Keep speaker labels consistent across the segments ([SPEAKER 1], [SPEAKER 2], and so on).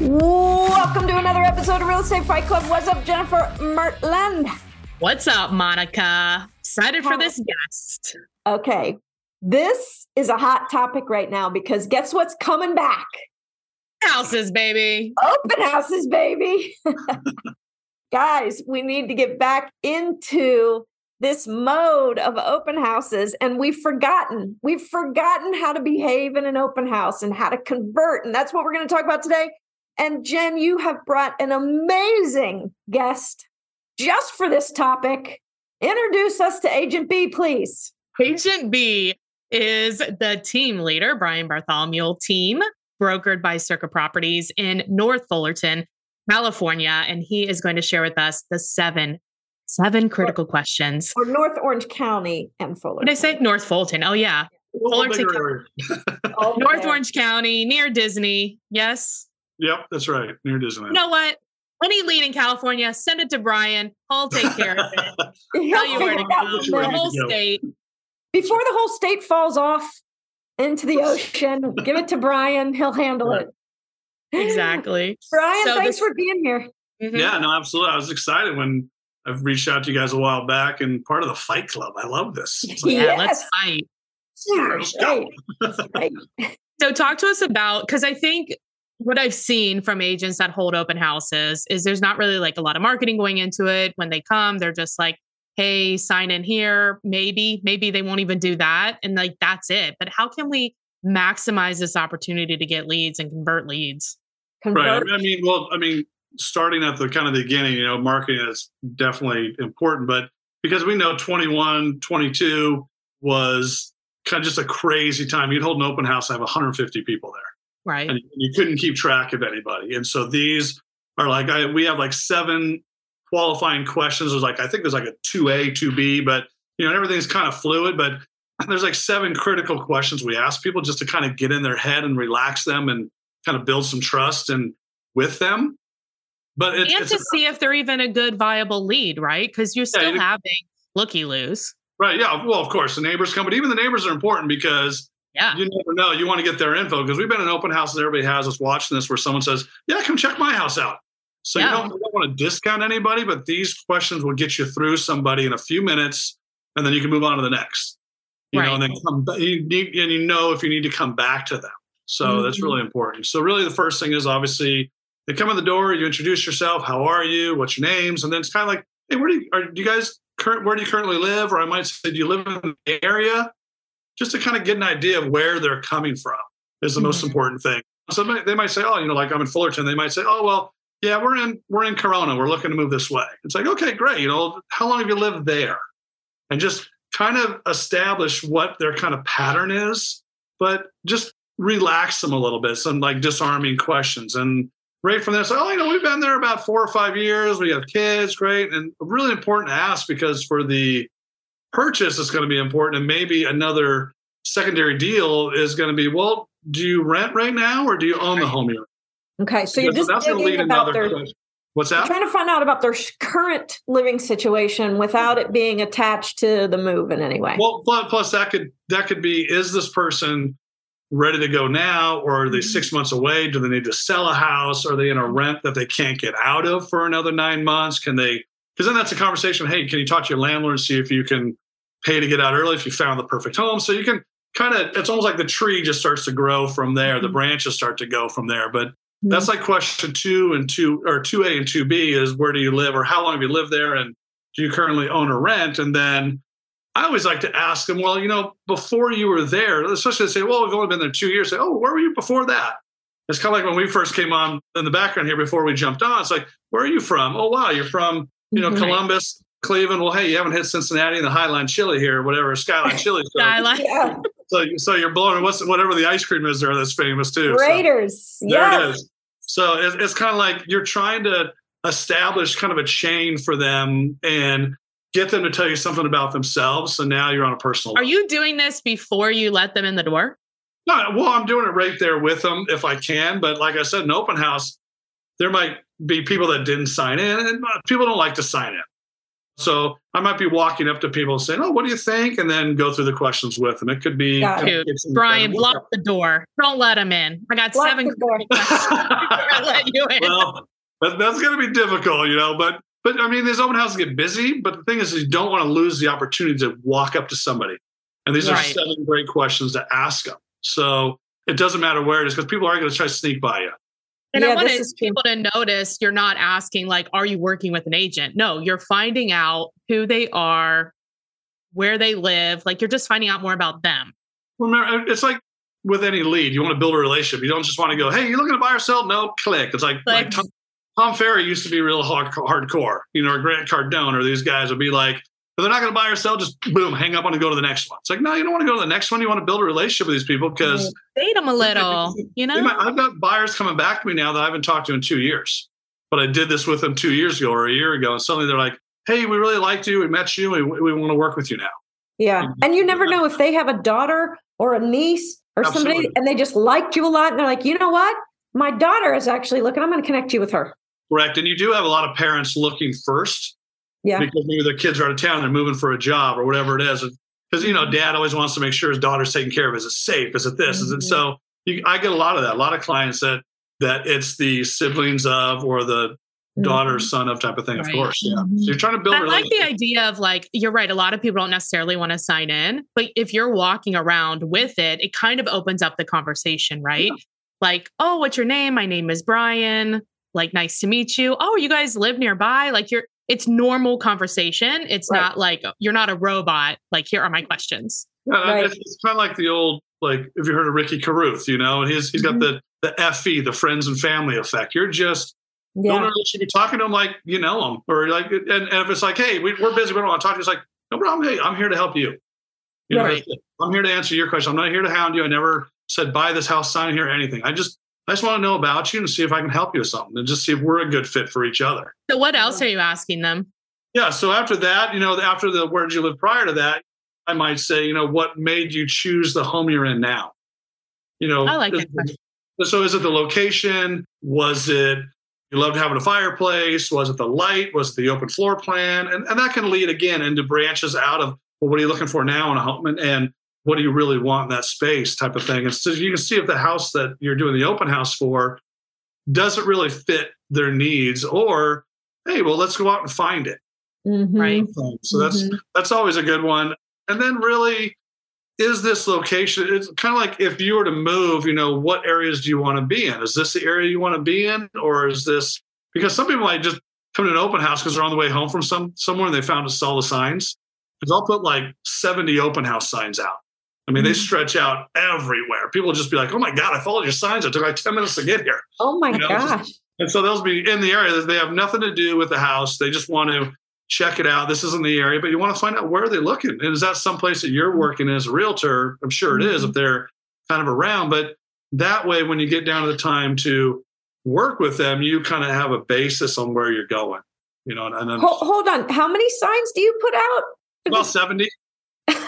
[SPEAKER 1] Welcome to another episode of Real Estate Fight Club. What's up, Jennifer Mertland?
[SPEAKER 2] What's up, Monica? Excited for this guest.
[SPEAKER 1] Okay, this is a hot topic right now because guess what's coming back?
[SPEAKER 2] Houses, baby.
[SPEAKER 1] Open houses, baby. Guys, we need to get back into this mode of open houses and we've forgotten we've forgotten how to behave in an open house and how to convert and that's what we're going to talk about today and Jen, you have brought an amazing guest just for this topic. Introduce us to Agent B, please.
[SPEAKER 2] Agent B is the team leader, Brian Bartholomew team, brokered by Circa Properties in North Fullerton, California. And he is going to share with us the seven, seven critical
[SPEAKER 1] or,
[SPEAKER 2] questions.
[SPEAKER 1] Or North Orange County and Fullerton.
[SPEAKER 2] Did I say North Fulton? Oh, yeah. Fullerton, North Orange County, near Disney. Yes.
[SPEAKER 3] Yep, that's right. Near Disneyland.
[SPEAKER 2] You know what? Any lead in California, send it to Brian. I'll take care of it. Tell you where to go. The whole state.
[SPEAKER 1] Before the whole state falls off into the ocean, give it to Brian. He'll handle
[SPEAKER 3] right.
[SPEAKER 1] it.
[SPEAKER 2] Exactly.
[SPEAKER 1] Brian, so thanks this, for being here.
[SPEAKER 3] Mm-hmm. Yeah, no, absolutely. I was excited when I've reached out to you guys a while back and part of the fight club. I love this.
[SPEAKER 2] Like, yeah, yes. let's fight.
[SPEAKER 3] Yeah, let's go.
[SPEAKER 2] so talk to us about because I think what I've seen from agents that hold open houses is there's not really like a lot of marketing going into it. When they come, they're just like, hey, sign in here. Maybe, maybe they won't even do that. And like, that's it. But how can we maximize this opportunity to get leads and convert leads?
[SPEAKER 3] Convert. Right. I mean, well, I mean, starting at the kind of the beginning, you know, marketing is definitely important, but because we know 21, 22 was kind of just a crazy time. You'd hold an open house, and have 150 people there
[SPEAKER 2] Right.
[SPEAKER 3] And you couldn't keep track of anybody. And so these are like, I, we have like seven qualifying questions. There's like, I think there's like a 2A, 2B, but you know, everything's kind of fluid, but there's like seven critical questions we ask people just to kind of get in their head and relax them and kind of build some trust and with them. But
[SPEAKER 2] it's, and it's to a, see if they're even a good viable lead, right? Because you're still yeah, having looky loos.
[SPEAKER 3] Right. Yeah. Well, of course, the neighbors come, but even the neighbors are important because
[SPEAKER 2] yeah.
[SPEAKER 3] You never know. You want to get their info because we've been in open houses. Everybody has us watching this where someone says, Yeah, come check my house out. So yeah. you, don't, you, don't, want to discount anybody, but these questions will get you through somebody in a few minutes and then you can move on to the next. You right. know, and then come you need, and you know if you need to come back to them. So mm-hmm. that's really important. So really the first thing is obviously they come in the door, you introduce yourself, how are you, what's your names, and then it's kind of like, hey, where do you are do you guys current where do you currently live? Or I might say, do you live in the area? Just to kind of get an idea of where they're coming from is the mm-hmm. most important thing. So they might say, oh, you know, like I'm in Fullerton. They might say, oh, well, yeah, we're in we're in Corona. We're looking to move this way. It's like, okay, great. You know, how long have you lived there? And just kind of establish what their kind of pattern is, but just relax them a little bit. Some like disarming questions. And right from there, say, oh, you know, we've been there about four or five years. We have kids, great. And really important to ask because for the purchase is going to be important and maybe another secondary deal is going to be well do you rent right now or do you own the home you're
[SPEAKER 1] okay so because you're just digging about their
[SPEAKER 3] question. what's that?
[SPEAKER 1] Trying to find out about their current living situation without it being attached to the move in any way.
[SPEAKER 3] Well plus that could that could be is this person ready to go now or are they mm-hmm. six months away? Do they need to sell a house? Are they in a rent that they can't get out of for another nine months? Can they because then that's a conversation hey can you talk to your landlord and see if you can pay to get out early if you found the perfect home. So you can kind of, it's almost like the tree just starts to grow from there. Mm-hmm. The branches start to go from there. But mm-hmm. that's like question two and two, or 2A and 2B is where do you live or how long have you lived there? And do you currently own or rent? And then I always like to ask them, well, you know, before you were there, especially they say, well, we've only been there two years. Say, oh, where were you before that? It's kind of like when we first came on in the background here before we jumped on. It's like, where are you from? Oh, wow, you're from, you know, mm-hmm. Columbus, Cleveland. Well, hey, you haven't hit Cincinnati and the Highline Chili here, or whatever Skyline Chili.
[SPEAKER 2] So, Skyline. Yeah.
[SPEAKER 3] So, so you're blowing what's whatever the ice cream is there that's famous too.
[SPEAKER 1] Graeter's.
[SPEAKER 3] So, there yes. it is. So it's, it's kind of like you're trying to establish kind of a chain for them and get them to tell you something about themselves. So now you're on a personal.
[SPEAKER 2] Are level. you doing this before you let them in the door?
[SPEAKER 3] No, well, I'm doing it right there with them if I can. But like I said, an open house, there might be people that didn't sign in, and uh, people don't like to sign in. So I might be walking up to people saying, "Oh, what do you think?" and then go through the questions with them. It could be
[SPEAKER 2] Dude, Brian, block the door. Don't let them in. I got block seven questions.
[SPEAKER 3] let you in. Well, that's going to be difficult, you know. But but I mean, these open houses get busy. But the thing is, you don't want to lose the opportunity to walk up to somebody. And these right. are seven great questions to ask them. So it doesn't matter where it is because people are going to try to sneak by you.
[SPEAKER 2] And yeah, I want people to notice you're not asking, like, are you working with an agent? No, you're finding out who they are, where they live. Like, you're just finding out more about them.
[SPEAKER 3] Remember, uh, it's like with any lead, you want to build a relationship. You don't just want to go, hey, you looking to buy or sell? No, click. It's like, like Tom, Tom, Ferry used to be real hard, hardcore, you know, or Grant Cardone or these guys would be like, if they're not going to buy or sell, just boom, hang up on and go to the next one. It's like, no, you don't want to go to the next one. You want to build a relationship with these people because
[SPEAKER 2] date them a little, you know.
[SPEAKER 3] Might, I've got buyers coming back to me now that I haven't talked to in two years, but I did this with them two years ago or a year ago, and suddenly they're like, "Hey, we really liked you. We met you. We, we want to work with you now."
[SPEAKER 1] Yeah, and you never know if they have a daughter or a niece or Absolutely. somebody, and they just liked you a lot, and they're like, you know what? My daughter is actually looking. I'm going to connect you with her.
[SPEAKER 3] Correct, and you do have a lot of parents looking first
[SPEAKER 1] yeah.
[SPEAKER 3] Because maybe their kids are out of town, they're moving for a job or whatever it is. Because, you know, dad always wants to make sure his daughter's taken care of. Is it safe? Is it this? Mm-hmm. Is it mm-hmm. so? You, I get a lot of that. A lot of clients that that it's the siblings of or the mm-hmm. daughter, son of type of thing, right. of course. Yeah. Mm-hmm. So you're trying to build. I
[SPEAKER 2] like the idea of like, you're right. A lot of people don't necessarily want to sign in, but if you're walking around with it, it kind of opens up the conversation, right? Yeah. Like, oh, what's your name? My name is Brian. Like, nice to meet you. Oh, you guys live nearby? Like, you're it's normal conversation. It's right. not like you're not a robot. Like, here are my questions.
[SPEAKER 3] Yeah, right. it's, it's, kind of like the old, like if you heard of Ricky Carruth, you know, and he's he's got mm-hmm. the the FE, the friends and family effect. You're just yeah. don't really should be talking to him like you know him or like, and, and if it's like, hey, we, are busy, we don't want to talk to you. It's like, no problem. Hey, I'm here to help you. you right. Know, I'm here to answer your question. I'm not here to hound you. I never said buy this house, sign here, anything. I just I just want to know about you and see if I can help you with something and just see if we're a good fit for each other.
[SPEAKER 2] So, what else are you asking them?
[SPEAKER 3] Yeah. So, after that, you know, after the where did you live prior to that, I might say, you know, what made you choose the home you're in now? You know,
[SPEAKER 2] I like it.
[SPEAKER 3] So, is it the location? Was it you loved having a fireplace? Was it the light? Was it the open floor plan? And, and that can lead again into branches out of, well, what are you looking for now in a home? And, and what do you really want in that space type of thing. And so you can see if the house that you're doing the open house for doesn't really fit their needs or, hey, well, let's go out and find it.
[SPEAKER 2] Mm-hmm. Right.
[SPEAKER 3] So that's mm-hmm. that's always a good one. And then really, is this location? It's kind of like if you were to move, you know, what areas do you want to be in? Is this the area you want to be in, or is this because some people might just come to an open house because they're on the way home from some somewhere and they found us all the signs. Because I'll put like 70 open house signs out. I mean, they mm-hmm. stretch out everywhere. People just be like, "Oh my god, I followed your signs. It took like ten minutes to get here."
[SPEAKER 1] Oh my you know? gosh!
[SPEAKER 3] And so they'll be in the area. They have nothing to do with the house. They just want to check it out. This isn't the area, but you want to find out where are they looking. And is that someplace that you're working as a realtor? I'm sure it is if mm-hmm. they're kind of around. But that way, when you get down to the time to work with them, you kind of have a basis on where you're going. You know, and then
[SPEAKER 1] hold, hold on. How many signs do you put out?
[SPEAKER 3] About 70.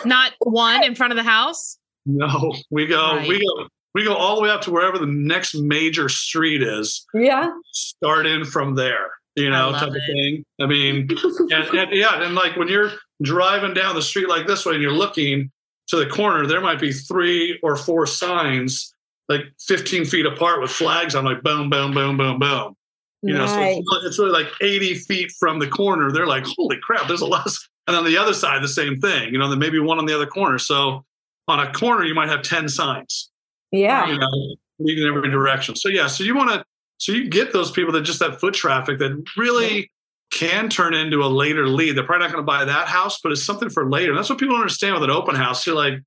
[SPEAKER 2] Not one in front of the house?
[SPEAKER 3] No, we go, right. we go, we go all the way up to wherever the next major street is.
[SPEAKER 1] Yeah.
[SPEAKER 3] Start in from there, you know, type it. of thing. I mean, and, and yeah, and like when you're driving down the street like this way and you're looking to the corner, there might be three or four signs like 15 feet apart with flags on like boom, boom, boom, boom, boom. You know, so it's really like 80 feet from the corner. They're like, holy crap, there's a lot. Of, and on the other side, the same thing. You know, there may be one on the other corner. So on a corner, you might have 10 signs.
[SPEAKER 1] Yeah.
[SPEAKER 3] You know, leading in every direction. So yeah, so you want to so you get those people that just that foot traffic that really can turn into a later lead. They're probably not going to buy that house, but it's something for later. And that's what people understand with an open house. You're like,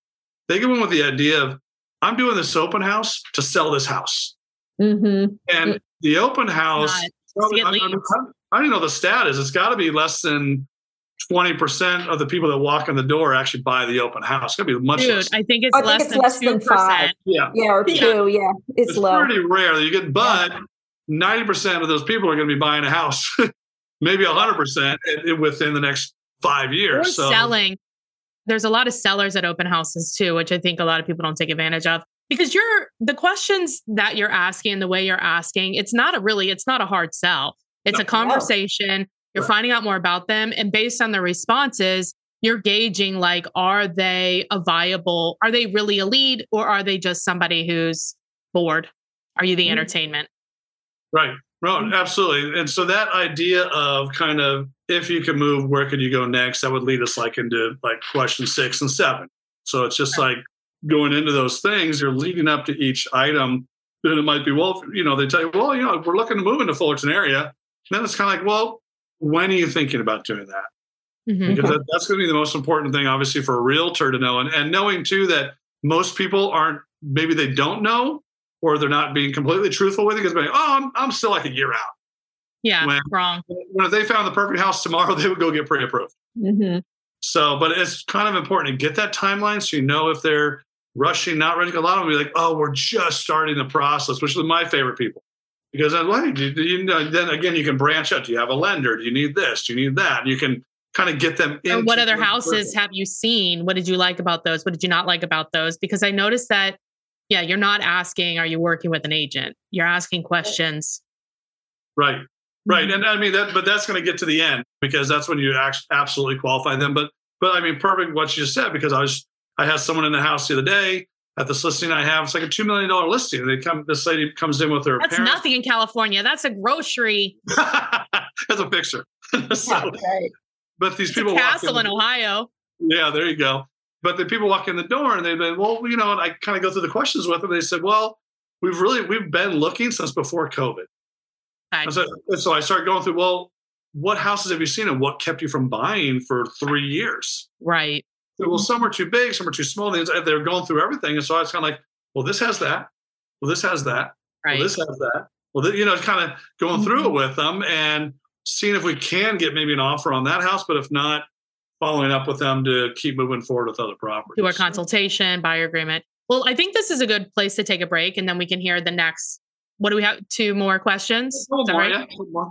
[SPEAKER 3] they go in with the idea of, I'm doing this open house to sell this house.
[SPEAKER 1] Mm-hmm.
[SPEAKER 3] And the open house, I, I, I, don't know the stat is. It's got to be less than 20% of the people that walk in the door actually buy the open house. It's going to be much
[SPEAKER 2] Dude,
[SPEAKER 3] less.
[SPEAKER 2] I think it's, I less, think it's than less 2%. than five.
[SPEAKER 1] Yeah. Yeah, or two. Yeah. It's,
[SPEAKER 3] it's
[SPEAKER 1] low.
[SPEAKER 3] pretty rare that you get, but 90% of those people are going to be buying a house, maybe 100% within the next five years.
[SPEAKER 2] Or so selling. There's a lot of sellers at open houses too, which I think a lot of people don't take advantage of because you're the questions that you're asking, the way you're asking, it's not a really, it's not a hard sell. It's no, a conversation. No. You're finding out more about them. And based on the responses, you're gauging like, are they a viable, are they really a lead or are they just somebody who's bored? Are you the mm-hmm. entertainment?
[SPEAKER 3] Right. Right. Absolutely. And so that idea of kind of if you can move, where could you go next? That would lead us like into like question six and seven. So it's just like going into those things, you're leading up to each item. Then it might be, well, you know, they tell you, well, you know, we're looking to move into Fullerton area. And then it's kind of like, well, when are you thinking about doing that? Mm-hmm. Because that, that's going to be the most important thing, obviously, for a realtor to know. And, and knowing too that most people aren't, maybe they don't know or they're not being completely truthful with you because, oh, I'm, I'm still like a year out.
[SPEAKER 2] Yeah, when, wrong.
[SPEAKER 3] When if they found the perfect house tomorrow, they would go get pre approved. Mm-hmm. So, but it's kind of important to get that timeline so you know if they're rushing, not ready. A lot of them be like, oh, we're just starting the process, which is my favorite people. Because then, well, you, you know, then again, you can branch out. Do you have a lender? Do you need this? Do you need that? You can kind of get them in.
[SPEAKER 2] what other houses have you seen? What did you like about those? What did you not like about those? Because I noticed that, yeah, you're not asking, are you working with an agent? You're asking questions.
[SPEAKER 3] Right. Right. Mm-hmm. And I mean that, but that's going to get to the end because that's when you actually absolutely qualify them. But, but I mean, perfect what you just said because I was, I had someone in the house the other day at this listing I have. It's like a two million dollar listing. They come. This lady comes in with her.
[SPEAKER 2] That's
[SPEAKER 3] parents.
[SPEAKER 2] nothing in California. That's a grocery.
[SPEAKER 3] That's a picture. so, But these people.
[SPEAKER 2] castle in, in Ohio.
[SPEAKER 3] Yeah, there you go. But the people walk in the door and they've been, well, you know, and I kind of go through the questions with them. They said, well, we've really we've been looking since before COVID. And so, and so I started going through, well, what houses have you seen and what kept you from buying for three years?
[SPEAKER 2] Right
[SPEAKER 3] well, some are too big, some are too small. They're going through everything. And so I was kind of like, well, this has that. Well, this has that. Right. Well, this has that. Well, you know, kind of going mm-hmm. through it with them and seeing if we can get maybe an offer on that house. But if not, following up with them to keep moving forward with other properties.
[SPEAKER 2] Do a consultation, buyer agreement. Well, I think this is a good place to take a break and then we can hear the next what do we have? Two more questions. Is that right?
[SPEAKER 1] A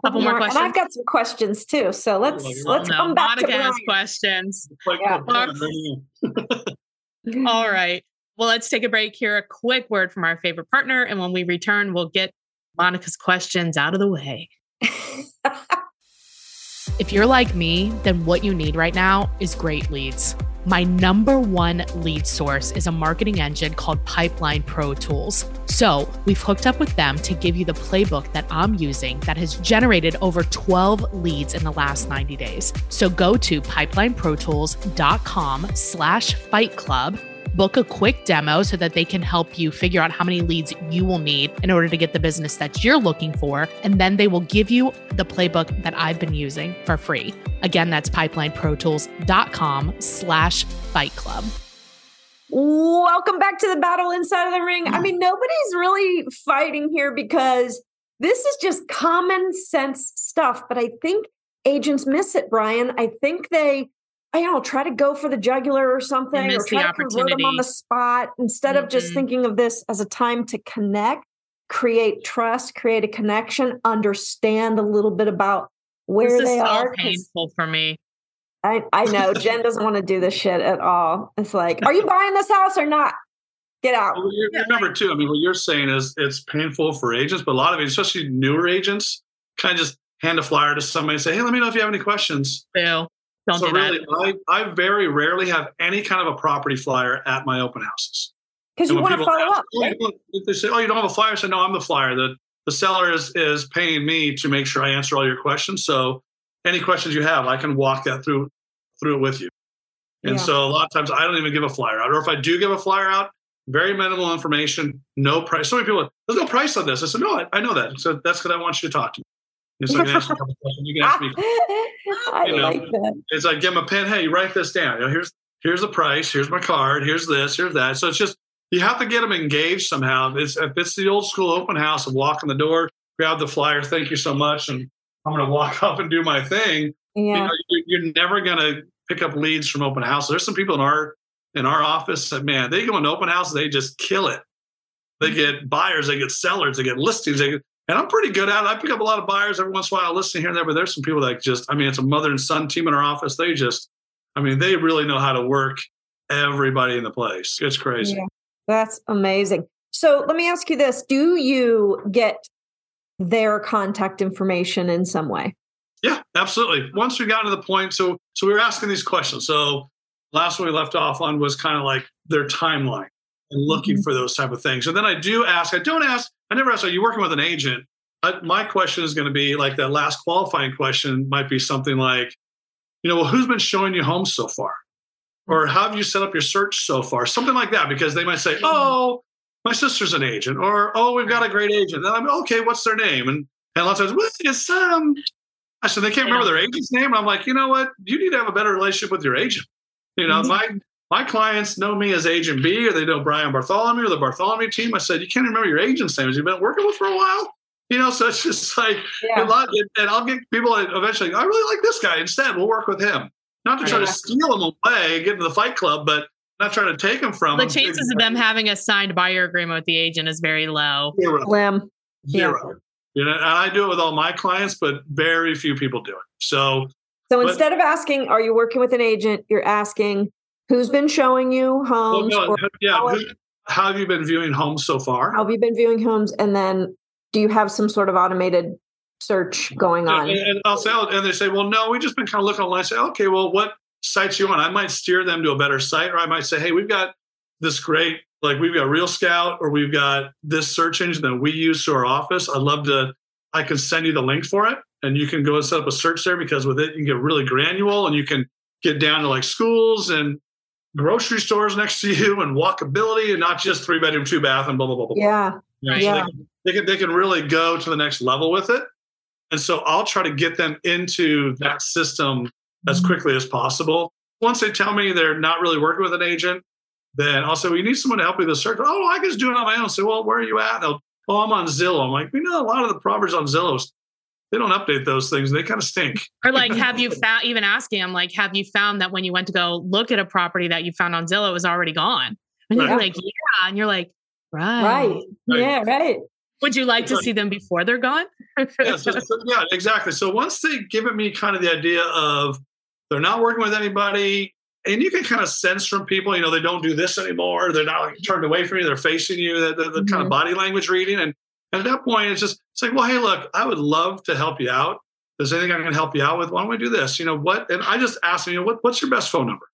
[SPEAKER 1] couple more, questions. And I've got some questions too. So let's let's come back
[SPEAKER 2] Monica
[SPEAKER 1] to
[SPEAKER 2] has questions. Yeah. All right. Well, let's take a break here. A quick word from our favorite partner, and when we return, we'll get Monica's questions out of the way. if you're like me, then what you need right now is great leads. My number one lead source is a marketing engine called Pipeline Pro Tools. So we've hooked up with them to give you the playbook that I'm using that has generated over 12 leads in the last 90 days. So go to pipelineprotools.com slash fight club book a quick demo so that they can help you figure out how many leads you will need in order to get the business that you're looking for. And then they will give you the playbook that I've been using for free. Again, that's pipelineprotools.com slash fight club.
[SPEAKER 1] Welcome back to the battle inside of the ring. I mean, nobody's really fighting here because this is just common sense stuff, but I think agents miss it, Brian. I think they I don't know, try to go for the jugular or something, or try to convert them on the spot instead mm-hmm. of just mm-hmm. thinking of this as a time to connect, create trust, create a connection, understand a little bit about where
[SPEAKER 2] this
[SPEAKER 1] they
[SPEAKER 2] so
[SPEAKER 1] are.
[SPEAKER 2] Painful for me.
[SPEAKER 1] I, I know Jen doesn't want to do this shit at all. It's like, are you buying this house or not? Get out.
[SPEAKER 3] Well, remember too. I mean, what you're saying is it's painful for agents, but a lot of it, especially newer agents, kind of just hand a flyer to somebody and say, "Hey, let me know if you have any questions."
[SPEAKER 2] Ew. Don't
[SPEAKER 3] so
[SPEAKER 2] do
[SPEAKER 3] really, I, I very rarely have any kind of a property flyer at my open houses.
[SPEAKER 1] Because you want to follow ask, up.
[SPEAKER 3] Oh, right? They say, "Oh, you don't have a flyer." I say, "No, I'm the flyer. The the seller is is paying me to make sure I answer all your questions. So any questions you have, I can walk that through through it with you." And yeah. so a lot of times I don't even give a flyer out, or if I do give a flyer out, very minimal information, no price. So many people, there's no price on this. I said, no, I, I know that. So that's because I want you to talk to me. It's like, ask you can ask me.
[SPEAKER 1] I you know, like that.
[SPEAKER 3] It's like, give them a pen. Hey, write this down. You know, here's here's the price. Here's my card. Here's this. Here's that. So it's just you have to get them engaged somehow. It's, if it's the old school open house of walk in the door, grab the flyer, thank you so much, and I'm going to walk up and do my thing. Yeah. You know, you're, you're never going to pick up leads from open houses. There's some people in our in our office that man, they go into open houses, they just kill it. They mm-hmm. get buyers, they get sellers, they get listings, they get And I'm pretty good at it. I pick up a lot of buyers every once in a while, listening here and there, but there's some people that just, I mean, it's a mother and son team in our office. They just, I mean, they really know how to work everybody in the place. It's crazy. Yeah,
[SPEAKER 1] that's amazing. So let me ask you this Do you get their contact information in some way?
[SPEAKER 3] Yeah, absolutely. Once we got to the point, so so we were asking these questions. So last one we left off on was kind of like their timeline and looking mm-hmm. for those type of things. And then I do ask, I don't ask, I never ask, are you working with an agent? I, my question is going to be like that last qualifying question might be something like, you know, well, who's been showing you homes so far? Or how have you set up your search so far? Something like that, because they might say, mm-hmm. oh, my sister's an agent, or oh, we've got a great agent. And I'm okay, what's their name? And and a lot of times, well, it's um I said they can't remember their agent's name. I'm like, you know what? You need to have a better relationship with your agent. You know, mm-hmm. my my clients know me as Agent B, or they know Brian Bartholomew or the Bartholomew team. I said, you can't remember your agent's name. Has you been working with for a while? You know, so it's just like yeah. a lot. And I'll get people eventually. I really like this guy. Instead, we'll work with him. Not to try yeah. to steal him away, get into the fight club, but not trying to take him from
[SPEAKER 2] the
[SPEAKER 3] him.
[SPEAKER 2] chances of them having a signed buyer agreement with the agent is very low.
[SPEAKER 1] Zero. Slim.
[SPEAKER 3] Zero. Yeah. You know, and I do it with all my clients, but very few people do it. So,
[SPEAKER 1] so but, instead of asking, "Are you working with an agent?" you're asking, "Who's been showing you homes?" Well,
[SPEAKER 3] no, yeah. How, how have you been viewing homes so far?
[SPEAKER 1] How have you been viewing homes? And then, do you have some sort of automated search going on?
[SPEAKER 3] And, and I'll say, and they say, "Well, no, we've just been kind of looking online." I say, "Okay, well, what sites you on?" I might steer them to a better site, or I might say, "Hey, we've got this great like we've got RealScout or we've got this search engine that we use to our office. I'd love to, I can send you the link for it and you can go and set up a search there because with it, you can get really granular and you can get down to like schools and grocery stores next to you and walkability and not just three bedroom, two bath and blah, blah, blah, blah.
[SPEAKER 1] Yeah. Right? yeah.
[SPEAKER 3] So they, can, they, can, they can really go to the next level with it. And so I'll try to get them into that system as mm-hmm. quickly as possible. Once they tell me they're not really working with an agent, then I'll say, well, you need someone to help you with the search. Oh, I can just do it on my own. Say, well, where are you at? They'll, oh, I'm on Zillow. I'm like, we know a lot of the properties on Zillow, they don't update those things. They kind of stink.
[SPEAKER 2] Or like, have you found, even asking them, like, have you found that when you went to go look at a property that you found on Zillow was already gone? And right. you're like, yeah. And you're like, right.
[SPEAKER 1] Right. Yeah, right.
[SPEAKER 2] Would you like to see them before they're gone?
[SPEAKER 3] yeah, so, so, yeah, exactly. So once they've given me kind of the idea of they're not working with anybody, and you can kind of sense from people, you know, they don't do this anymore. They're not like turned away from you. They're facing you. The, the, the mm-hmm. kind of body language reading, and, and, at that point, it's just it's like, well, hey, look, I would love to help you out. Is anything I can help you out with? Why don't we do this? You know what? And I just ask them, you know, what, what's your best phone number?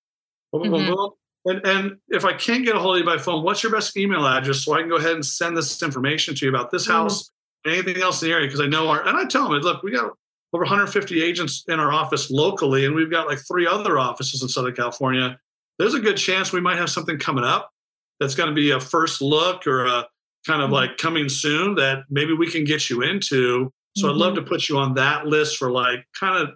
[SPEAKER 3] Mm-hmm. And, and if I can't get a hold of you by phone, what's your best email address so I can go ahead and send this information to you about this mm-hmm. house, anything else in the area? Because I know our and I tell them, look, we got over 150 agents in our office locally, and we've got like three other offices in Southern California there's a good chance we might have something coming up that's going to be a first look or a kind of like coming soon that maybe we can get you into. So mm-hmm. I'd love mm-hmm. to put you on that list for like kind of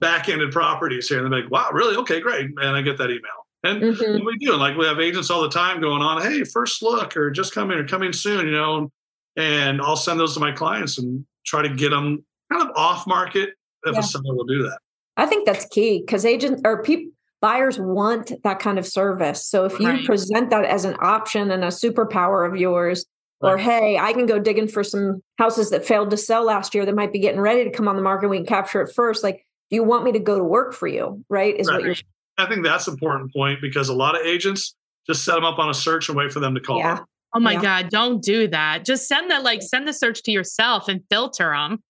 [SPEAKER 3] back-ended properties here. And they're like, wow, really? Okay, great. And I get that email. And mm-hmm. we do. Like we have agents all the time going on, hey, first look or just coming or coming soon, you know. And I'll send those to my clients and try to get them kind of off market if yeah. a seller will do that.
[SPEAKER 1] I think that's key because agents or people buyers want that kind of service. So if you right. present that as an option and a superpower of yours, right. or hey, I can go digging for some houses that failed to sell last year that might be getting ready to come on the market, we can capture it first. Like, do you want me to go to work for you? Right? Is right. what you're
[SPEAKER 3] I think that's an important point because a lot of agents just set them up on a search and wait for them to call.
[SPEAKER 1] Yeah.
[SPEAKER 2] Oh my yeah. God, don't do that. Just send that, like, send the search to yourself and filter them.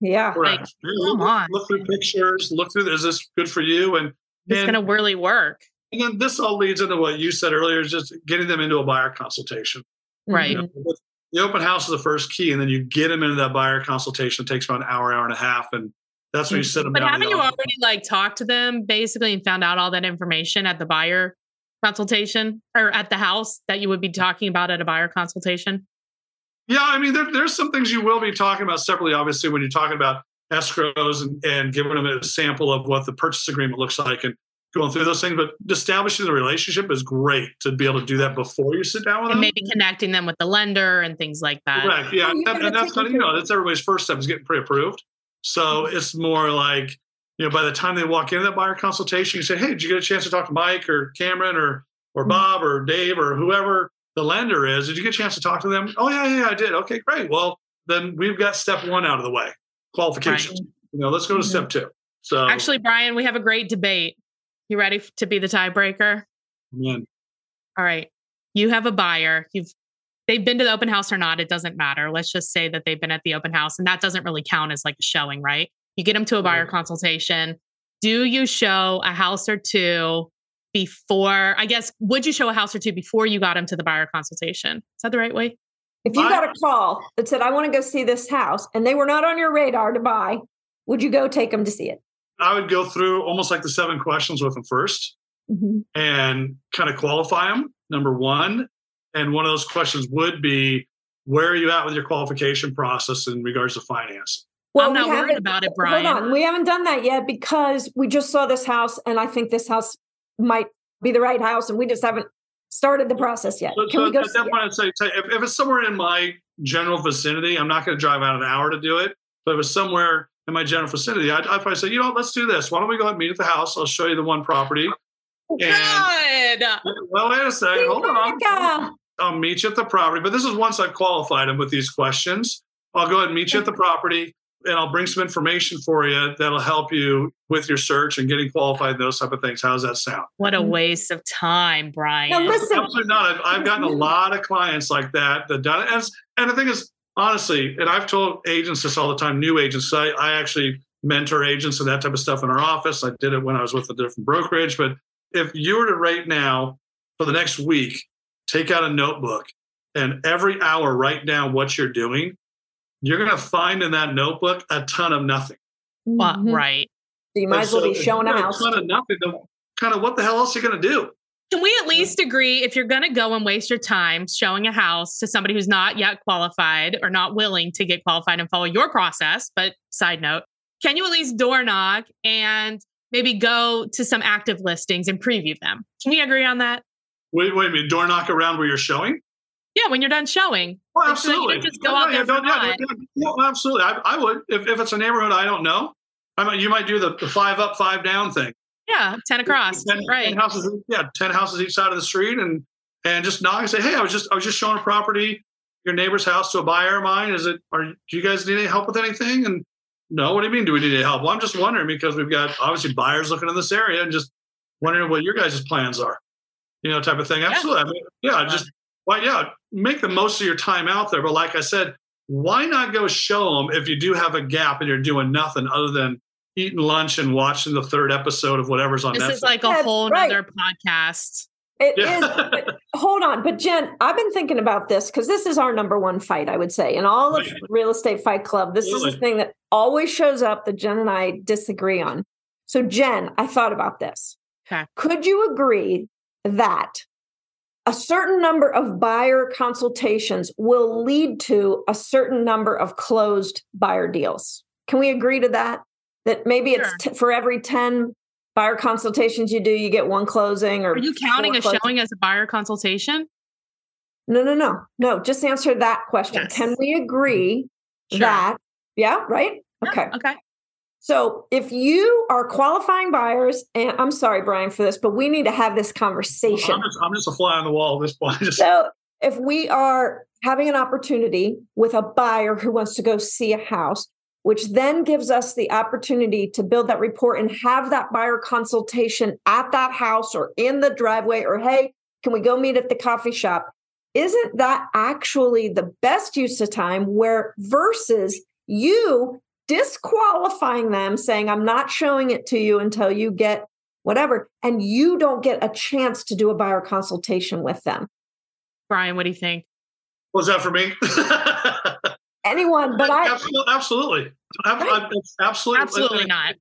[SPEAKER 1] Yeah.
[SPEAKER 2] Like, come on.
[SPEAKER 3] Look through pictures, look through, is this good for you? And
[SPEAKER 2] it's going to really work.
[SPEAKER 3] And then this all leads into what you said earlier is just getting them into a buyer consultation.
[SPEAKER 2] Right. You know,
[SPEAKER 3] the open house is the first key, and then you get them into that buyer consultation. It takes about an hour, hour and a half, and that's when you mm, sit them
[SPEAKER 2] but. Haven't you already like talked to them basically and found out all that information at the buyer consultation or at the house that you would be talking about at a buyer consultation?
[SPEAKER 3] Yeah, I mean, there, there's some things you will be talking about separately, obviously, when you're talking about escrows and, and giving them a sample of what the purchase agreement looks like and going through those things. But establishing the relationship is great to be able to do that before you sit down with
[SPEAKER 2] and
[SPEAKER 3] them.
[SPEAKER 2] Maybe connecting them with the lender and things like that.
[SPEAKER 3] Correct. Yeah. and, and that's kind of, you know, that's everybody's first step is getting pre-approved. So mm-hmm. it's more like, you know, by the time they walk into that buyer consultation, you say, Hey, did you get a chance to talk to Mike or Cameron or or mm-hmm. Bob or Dave or whoever the lender is? Did you get a chance to talk to them? Oh yeah, yeah, I did. Okay, great. Well, then we've got step one out of the way qualifications. Right. You know, let's go to mm-hmm. step two. So
[SPEAKER 2] actually, Brian, we have a great debate. You ready to be the tiebreaker?
[SPEAKER 3] Yeah.
[SPEAKER 2] All right. You have a buyer. You've they've been to the open house or not. It doesn't matter. Let's just say that they've been at the open house, and that doesn't really count as like a showing, right? You get them to a buyer consultation. Do you show a house or two before? I guess would you show a house or two before you got them to the buyer consultation? Is that the right way?
[SPEAKER 1] If you got a call that said, "I want to go see this house," and they were not on your radar to buy, would you go take them to see it?
[SPEAKER 3] I would go through almost like the seven questions with them 1st mm-hmm. and kind of qualify them. Number one, and one of those questions would be, where are you at with your qualification process in regards to finance?
[SPEAKER 2] Well, I'm not we worried about it, Brian.
[SPEAKER 1] Hold on. We haven't done that yet because we just saw this house and I think this house might be the right house and we just haven't started the process yet.
[SPEAKER 3] So, Can so we go at that point, I'd say, say if, if, it's somewhere in my general vicinity, I'm not going to drive out an hour to do it. But if it's somewhere in my general vicinity, I'd, I'd, probably say, you know, let's do this. Why don't we go and meet at the house? I'll show you the one property.
[SPEAKER 2] Oh, and, God.
[SPEAKER 3] Well, wait a second. Hold on. I'll meet you at the property. But this is once I've qualified them with these questions. I'll go ahead and meet you at the property and I'll bring some information for you that'll help you with your search and getting qualified and those type of things. How does that sound?
[SPEAKER 2] What a waste of time, Brian.
[SPEAKER 1] No, listen.
[SPEAKER 3] Absolutely not. I've, I've gotten a lot of clients like that that done it. And, and the thing is, honestly, and I've told agents this all the time, new agents. I, I actually mentor agents and that type of stuff in our office. I did it when I was with a different brokerage. But if you were to right now for the next week, take out a notebook and every hour write down what you're doing, you're going to find in that notebook a ton of nothing.
[SPEAKER 2] Mm-hmm. Right.
[SPEAKER 1] So you might as well so be showing a house.
[SPEAKER 3] A ton of nothing. Kind of what the hell else are you going to do?
[SPEAKER 2] Can we at least agree if you're going to go and waste your time showing a house to somebody who's not yet qualified or not willing to get qualified and follow your process? But side note, can you at least door knock and maybe go to some active listings and preview them? Can we agree on that?
[SPEAKER 3] Wait, wait a minute. Door knock around where you're showing?
[SPEAKER 2] Yeah, when you're done showing.
[SPEAKER 3] Oh, well, absolutely.
[SPEAKER 2] So just go out there yeah, yeah,
[SPEAKER 3] oh, absolutely. I, I, would. If, if it's a neighborhood I don't know, I might, you might do the, the five up, five down thing.
[SPEAKER 2] Yeah, 10 across. 10, right.
[SPEAKER 3] 10 houses, yeah, 10 houses each side of the street and and just knock and say, hey, I was just I was just showing a property, your neighbor's house to a buyer of mine. Is it are do you guys need any help with anything? And no, what do you mean? Do we need any help? Well, I'm just wondering because we've got obviously buyers looking in this area and just wondering what your guys' plans are you know, type of thing. Absolutely. Yeah. I mean, yeah, just well, yeah, make the most of your time out there. But like I said, why not go show them if you do have a gap and you're doing nothing other than eating lunch and watching the third episode of whatever's on
[SPEAKER 2] this
[SPEAKER 3] Netflix.
[SPEAKER 2] is like a That's whole right. other podcast.
[SPEAKER 1] It yeah. is. But, hold on, but Jen, I've been thinking about this because this is our number one fight. I would say in all of real estate fight club, this is the thing that always shows up that Jen and I disagree on. So, Jen, I thought about this.
[SPEAKER 2] Okay.
[SPEAKER 1] Could you agree that a certain number of buyer consultations will lead to a certain number of closed buyer deals. Can we agree to that? That maybe sure. it's t- for every 10 buyer consultations you do, you get one closing or
[SPEAKER 2] Are you counting a closing? showing as a buyer consultation?
[SPEAKER 1] No, no, no. No, just answer that question. Yes. Can we agree sure. that yeah, right?
[SPEAKER 2] Okay. okay.
[SPEAKER 1] So if you are qualifying buyers, and I'm sorry, Brian, for this, but we need to have this conversation.
[SPEAKER 3] I'm just, I'm just a fly on the wall at this point.
[SPEAKER 1] so if we are having an opportunity with a buyer who wants to go see a house, which then gives us the opportunity to build that report and have that buyer consultation at that house or in the driveway, or hey, can we go meet at the coffee shop? Isn't that actually the best use of time where versus you disqualifying them, saying, I'm not showing it to you until you get whatever. And you don't get a chance to do a buyer consultation with them.
[SPEAKER 2] Brian, what do you think?
[SPEAKER 3] Was that for me?
[SPEAKER 1] Anyone, but I
[SPEAKER 3] absolutely, absolutely, absolutely,
[SPEAKER 2] absolutely not.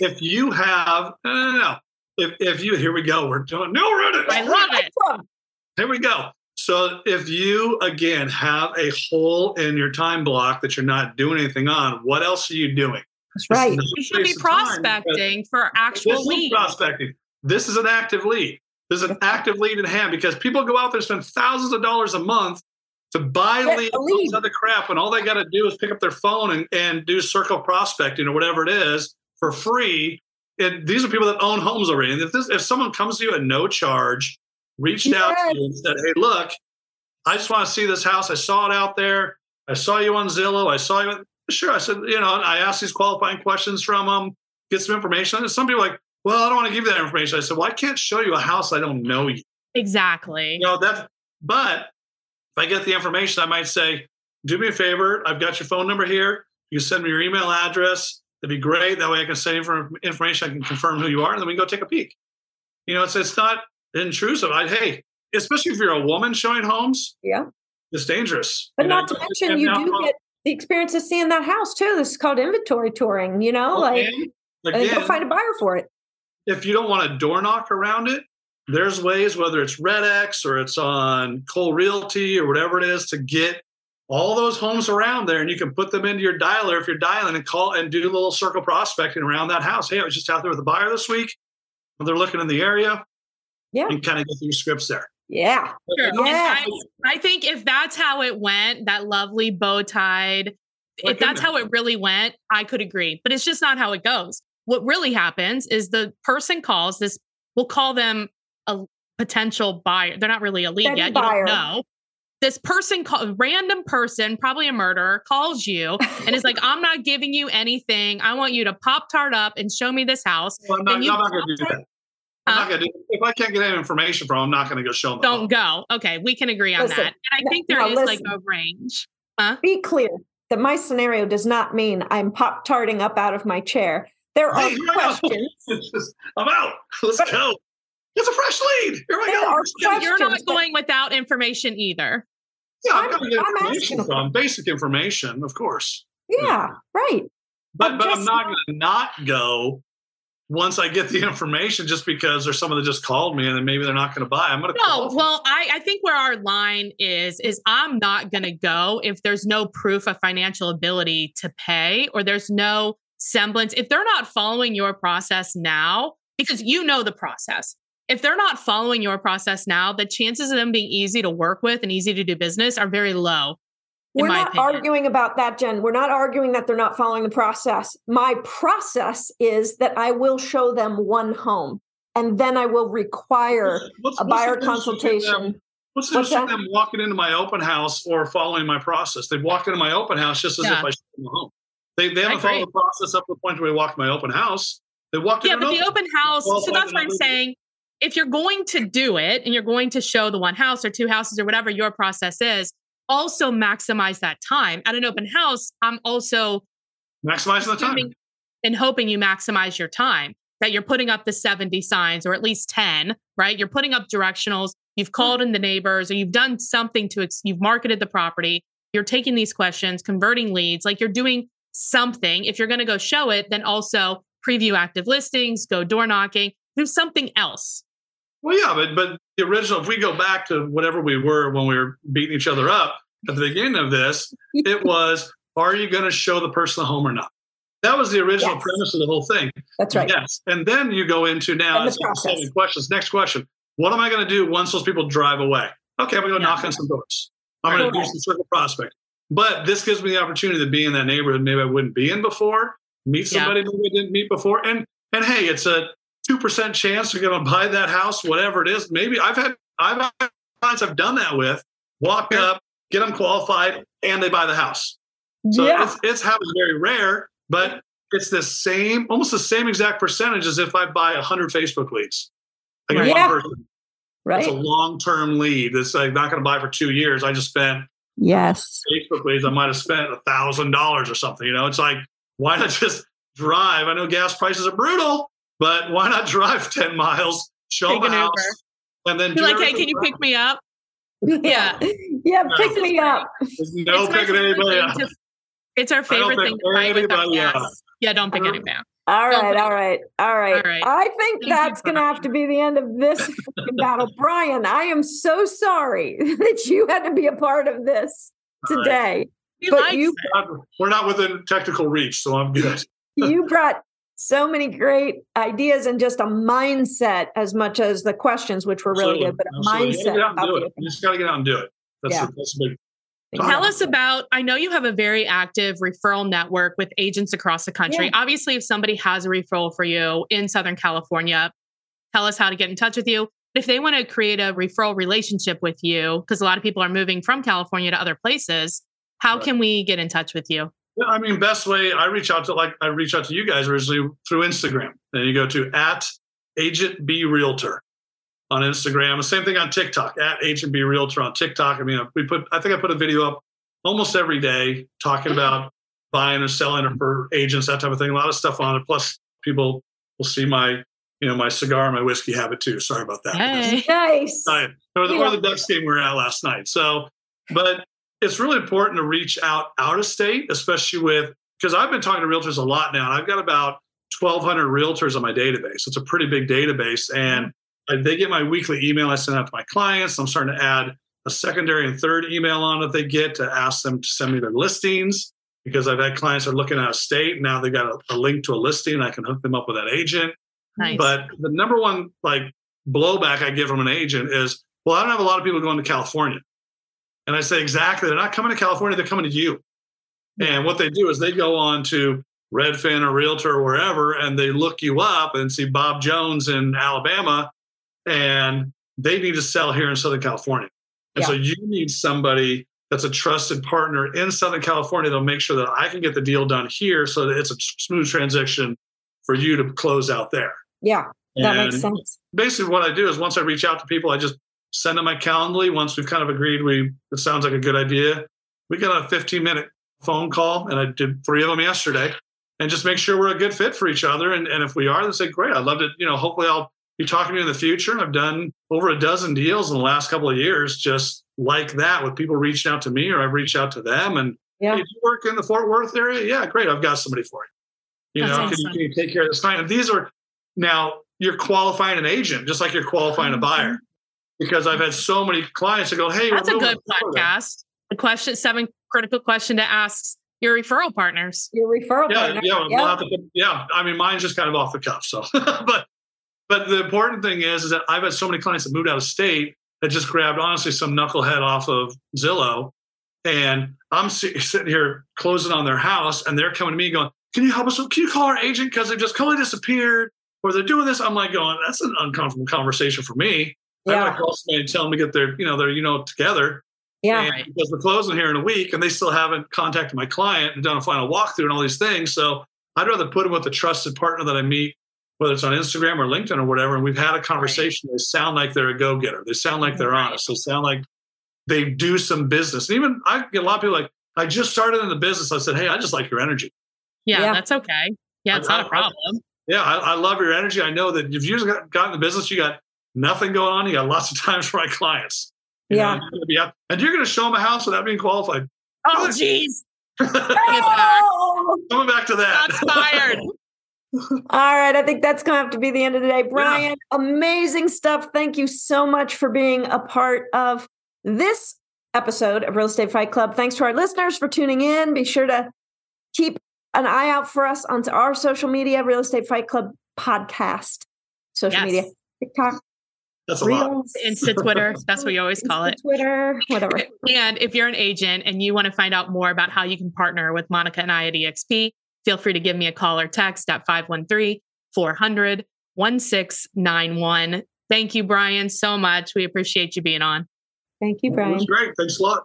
[SPEAKER 3] If you have, no, no, no. If, if you, here we go. We're doing no Reddit.
[SPEAKER 2] I love it.
[SPEAKER 3] Here we go. So if you again have a hole in your time block that you're not doing anything on, what else are you doing?
[SPEAKER 1] That's right.
[SPEAKER 2] You should be prospecting for actual leads.
[SPEAKER 3] Prospecting. This is an active lead. This is an active lead in hand because people go out there and spend thousands of dollars a month to buy leads, lead. other crap, when all they got to do is pick up their phone and, and do circle prospecting or whatever it is for free. And these are people that own homes already. And if this, if someone comes to you at no charge reached yes. out to you and said, Hey, look, I just want to see this house. I saw it out there. I saw you on Zillow. I saw you. Sure. I said, you know, I asked these qualifying questions from them, get some information. And some people like, well, I don't want to give you that information. I said, well, I can't show you a house. I don't know you.
[SPEAKER 2] Exactly.
[SPEAKER 3] You know, that, but if I get the information, I might say, do me a favor. I've got your phone number here. You send me your email address. That'd be great. That way I can send information. I can confirm who you are, and then we can go take a peek. You know, it's it's not intrusive. I hey, especially if you're a woman showing homes.
[SPEAKER 1] Yeah.
[SPEAKER 3] It's dangerous.
[SPEAKER 1] But
[SPEAKER 3] you
[SPEAKER 1] not
[SPEAKER 3] know,
[SPEAKER 1] to mention, you do get the experience of seeing that house too. This is called inventory touring. You know, like again, and go find a buyer for it.
[SPEAKER 3] If you don't want a door knock around it, there's ways, whether it's Red X or it's on Cole Realty or whatever it is, to get all those homes around there, and you can put them into your dialer if you're dialing and call and do a little circle prospecting around that house. Hey, I was just out there with a buyer this week. They're looking in the area.
[SPEAKER 1] Yeah.
[SPEAKER 3] And kind of get your scripts there.
[SPEAKER 1] Yeah.
[SPEAKER 2] Sure. Yeah. I, I, think if that's how it went, that lovely bow tied, if that's how it really went, I could agree. But it's just not how it goes. What really happens is the person calls this, we'll call them a potential buyer. They're not really a lead yet. Buyer. You don't know this person, call, random person, probably a murderer, calls you and is like, "I'm not giving you anything. I want you to pop tart up and show me this house."
[SPEAKER 3] Well, I'm not, I'm not going to do that. I'm not gonna do, if I can't get any information from them, I'm not going to go show them.
[SPEAKER 2] Don't go. Okay, we can agree on listen, that. And I think there is listen, like a range. Huh?
[SPEAKER 1] Be clear that my scenario does not mean I'm pop tarting up out of my chair. There are hey, questions.
[SPEAKER 3] I'm out. Let's but, go. It's a fresh lead. Here I
[SPEAKER 2] go. You're not going without information either.
[SPEAKER 3] Yeah, I'm, I'm, I'm information from basic information, of course.
[SPEAKER 1] Yeah, right.
[SPEAKER 3] But I'm but I'm not going to not go once I get the information just because there's someone that just called me and then maybe they're not going to buy. I'm going to
[SPEAKER 2] No, well, I, I think where our line is is I'm not going to go if there's no proof of financial ability to pay or there's no semblance. If they're not following your process now, because you know the process if they're not following your process now, the chances of them being easy to work with and easy to do business are very low.
[SPEAKER 1] We're not opinion. arguing about that, Jen. We're not arguing that they're not following the process. My process is that I will show them one home and then I will require what's, a buyer consultation.
[SPEAKER 3] what's the difference them walking into my open house or following my process? They've walked into my open house just as yeah. if I showed them a home. They, they haven't followed the process up to the point where they walked my open house. They walked
[SPEAKER 2] yeah, but the open house. So that's what I'm saying if you're going to do it and you're going to show the one house or two houses or whatever your process is, also maximize that time. At an open house, I'm also
[SPEAKER 3] maximizing the time
[SPEAKER 2] and hoping you maximize your time that you're putting up the 70 signs or at least 10, right? You're putting up directionals, you've hmm. called in the neighbors or you've done something to, ex- you've marketed the property, you're taking these questions, converting leads, like you're doing something. If you're going to go show it, then also preview active listings, go door knocking, do something else
[SPEAKER 3] well, yeah, but but the original, if we go back to whatever we were when we were beating each other up at the beginning of this, it was, are you going to show the person the home or not? That was the original yes. premise of the whole thing.
[SPEAKER 1] That's right.
[SPEAKER 3] Yes. And then you go into now seven questions. Next question. What am I going to do once those people drive away? Okay, I'm going to go yeah. knock on some doors. I'm going to do some circle prospect. But this gives me the opportunity to be in that neighborhood maybe I wouldn't be in before, meet somebody yeah. maybe I didn't meet before. And and hey, it's a 2% chance you're going to buy that house, whatever it is. Maybe I've had, I've had clients I've done that with walk up, get them qualified, and they buy the house. So yeah. it's, it's happens very rare, but it's the same, almost the same exact percentage as if I buy 100 Facebook leads. I get yeah. one person. Right. It's a long term lead. It's like not going to buy for two years. I just spent
[SPEAKER 1] yes
[SPEAKER 3] Facebook leads. I might have spent a thousand dollars or something. You know, it's like why not just drive? I know gas prices are brutal, but why not drive 10 miles, show Take the house, Uber. and then
[SPEAKER 2] be like, hey, can you pick me up?
[SPEAKER 1] Yeah. Yeah, no, pick me up.
[SPEAKER 3] No picking anybody up.
[SPEAKER 2] To, it's our favorite thing to fight with our guests. Yeah, don't pick anybody up.
[SPEAKER 1] All right, all right, all right, all right. I think Thank that's going to have to be the end of this battle. Brian, I am so sorry that you had to be a part of this today. Right.
[SPEAKER 2] But you,
[SPEAKER 3] we're not within technical reach, so I'm good.
[SPEAKER 1] you brought so many great ideas and just a mindset as much as the questions, which were really good, but a Absolutely. mindset.
[SPEAKER 3] You, just got to get out and do it. That's, yeah. a, that's a big.
[SPEAKER 2] Tell us about. I know you have a very active referral network with agents across the country. Yeah. Obviously, if somebody has a referral for you in Southern California, tell us how to get in touch with you. But if they want to create a referral relationship with you, because a lot of people are moving from California to other places, How right. can we get in touch with you?
[SPEAKER 3] I mean, best way I reach out to like I reach out to you guys originally through Instagram. And you go to at Agent B Realtor on Instagram. The same thing on TikTok at Agent B Realtor on TikTok. I mean, uh, we put I think I put a video up almost every day talking about buying or selling or for agents, that type of thing. A lot of stuff on it. Plus, people will see my you know my cigar and my whiskey habit too. Sorry about that.
[SPEAKER 1] Hey. Nice.
[SPEAKER 3] Or the, yeah. or the Ducks game we were at last night. So, but it's really important to reach out out of state, especially with because I've been talking to realtors a lot now, and I've got about 1,200 realtors on my database. It's a pretty big database, and they get my weekly email I send out to my clients. I'm starting to add a secondary and third email on that they get to ask them to send me their listings because I've had clients that are looking out of state. Now they've got a, a link to a listing. I can hook them up with that agent. Nice. But the number one like blowback I get from an agent is, well, I don't have a lot of people going to California. And I say, exactly. They're not coming to California, they're coming to you. And what they do is they go on to Redfin or Realtor or wherever, and they look you up and see Bob Jones in Alabama, and they need to sell here in Southern California. And yeah. so you need somebody that's a trusted partner in Southern California that'll make sure that I can get the deal done here so that it's a smooth transition for you to close out there.
[SPEAKER 1] Yeah, that and makes sense.
[SPEAKER 3] Basically, what I do is once I reach out to people, I just send them my Calendly. Once we've kind of agreed, we it sounds like a good idea. We got a 15 minute phone call, and I did three of them yesterday, and just make sure we're a good fit for each other. And, and if we are, then say, great. I'd love to, you know, hopefully I'll be talking to you in the future. And I've done over a dozen deals in the last couple of years, just like that, with people reaching out to me or I've reached out to them. And yeah. Hey, you work in the Fort Worth area? Yeah, great. I've got somebody for you. You That's know, can you, can you, take care of this client? And these are now you're qualifying an agent, just like you're qualifying a mm-hmm. buyer. Because I've had so many clients that go, "Hey,
[SPEAKER 2] that's a good podcast." The question seven critical question to ask your referral partners.
[SPEAKER 1] Your referral
[SPEAKER 3] yeah,
[SPEAKER 1] partner.
[SPEAKER 3] Yeah, yep. we'll to, yeah. I mean, mine's just kind of off the cuff. So, but but the important thing is, is that I've had so many clients that moved out of state that just grabbed honestly some knucklehead off of Zillow, and I'm sitting here closing on their house, and they're coming to me going, "Can you help us? Can you call our agent because they've just totally disappeared?" Or they're doing this. I'm like going, "That's an uncomfortable conversation for me." Yeah. I want to call somebody and tell them to get their, you know, their, you know, together.
[SPEAKER 1] Yeah.
[SPEAKER 3] And because we're closing here in a week and they still haven't contacted my client and done a final walkthrough and all these things. So I'd rather put them with a trusted partner that I meet, whether it's on Instagram or LinkedIn or whatever. And we've had a conversation. They sound like they're a go getter. They sound like they're honest. They sound like they do some business. And even I get a lot of people like, I just started in the business. I said, Hey, I just like your energy.
[SPEAKER 2] Yeah, yeah. that's okay. Yeah, it's I, not a problem. I,
[SPEAKER 3] yeah, I, I, love your energy. I know that if you've got in the business, you got nothing going on. You got lots of times for my clients.
[SPEAKER 1] You yeah.
[SPEAKER 3] Know, you're and you're going to show them a house without being qualified.
[SPEAKER 2] Oh, jeez.
[SPEAKER 3] oh! Coming back to that.
[SPEAKER 2] That's fired.
[SPEAKER 1] All right. I think that's going to have to be the end of the day. Brian, yeah. amazing stuff. Thank you so much for being a part of this episode of Real Estate Fight Club. Thanks to our listeners for tuning in. Be sure to keep an eye out for us onto our social media, Real Estate Fight Club podcast, social yes. media, TikTok,
[SPEAKER 3] that's a lot.
[SPEAKER 2] Insta Twitter. That's what you always call it.
[SPEAKER 1] Twitter, whatever.
[SPEAKER 2] And if you're an agent and you want to find out more about how you can partner with Monica and I at EXP, feel free to give me a call or text at 513 400 1691. Thank you, Brian, so much. We appreciate you being on.
[SPEAKER 1] Thank you, Brian. It
[SPEAKER 3] was great. Thanks a lot.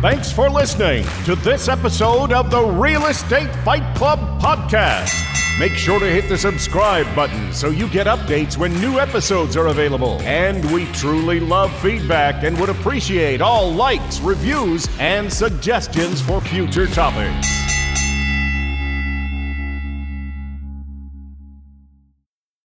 [SPEAKER 4] Thanks for listening to this episode of the Real Estate Fight Club podcast. Make sure to hit the subscribe button so you get updates when new episodes are available. And we truly love feedback and would appreciate all likes, reviews, and suggestions for future topics.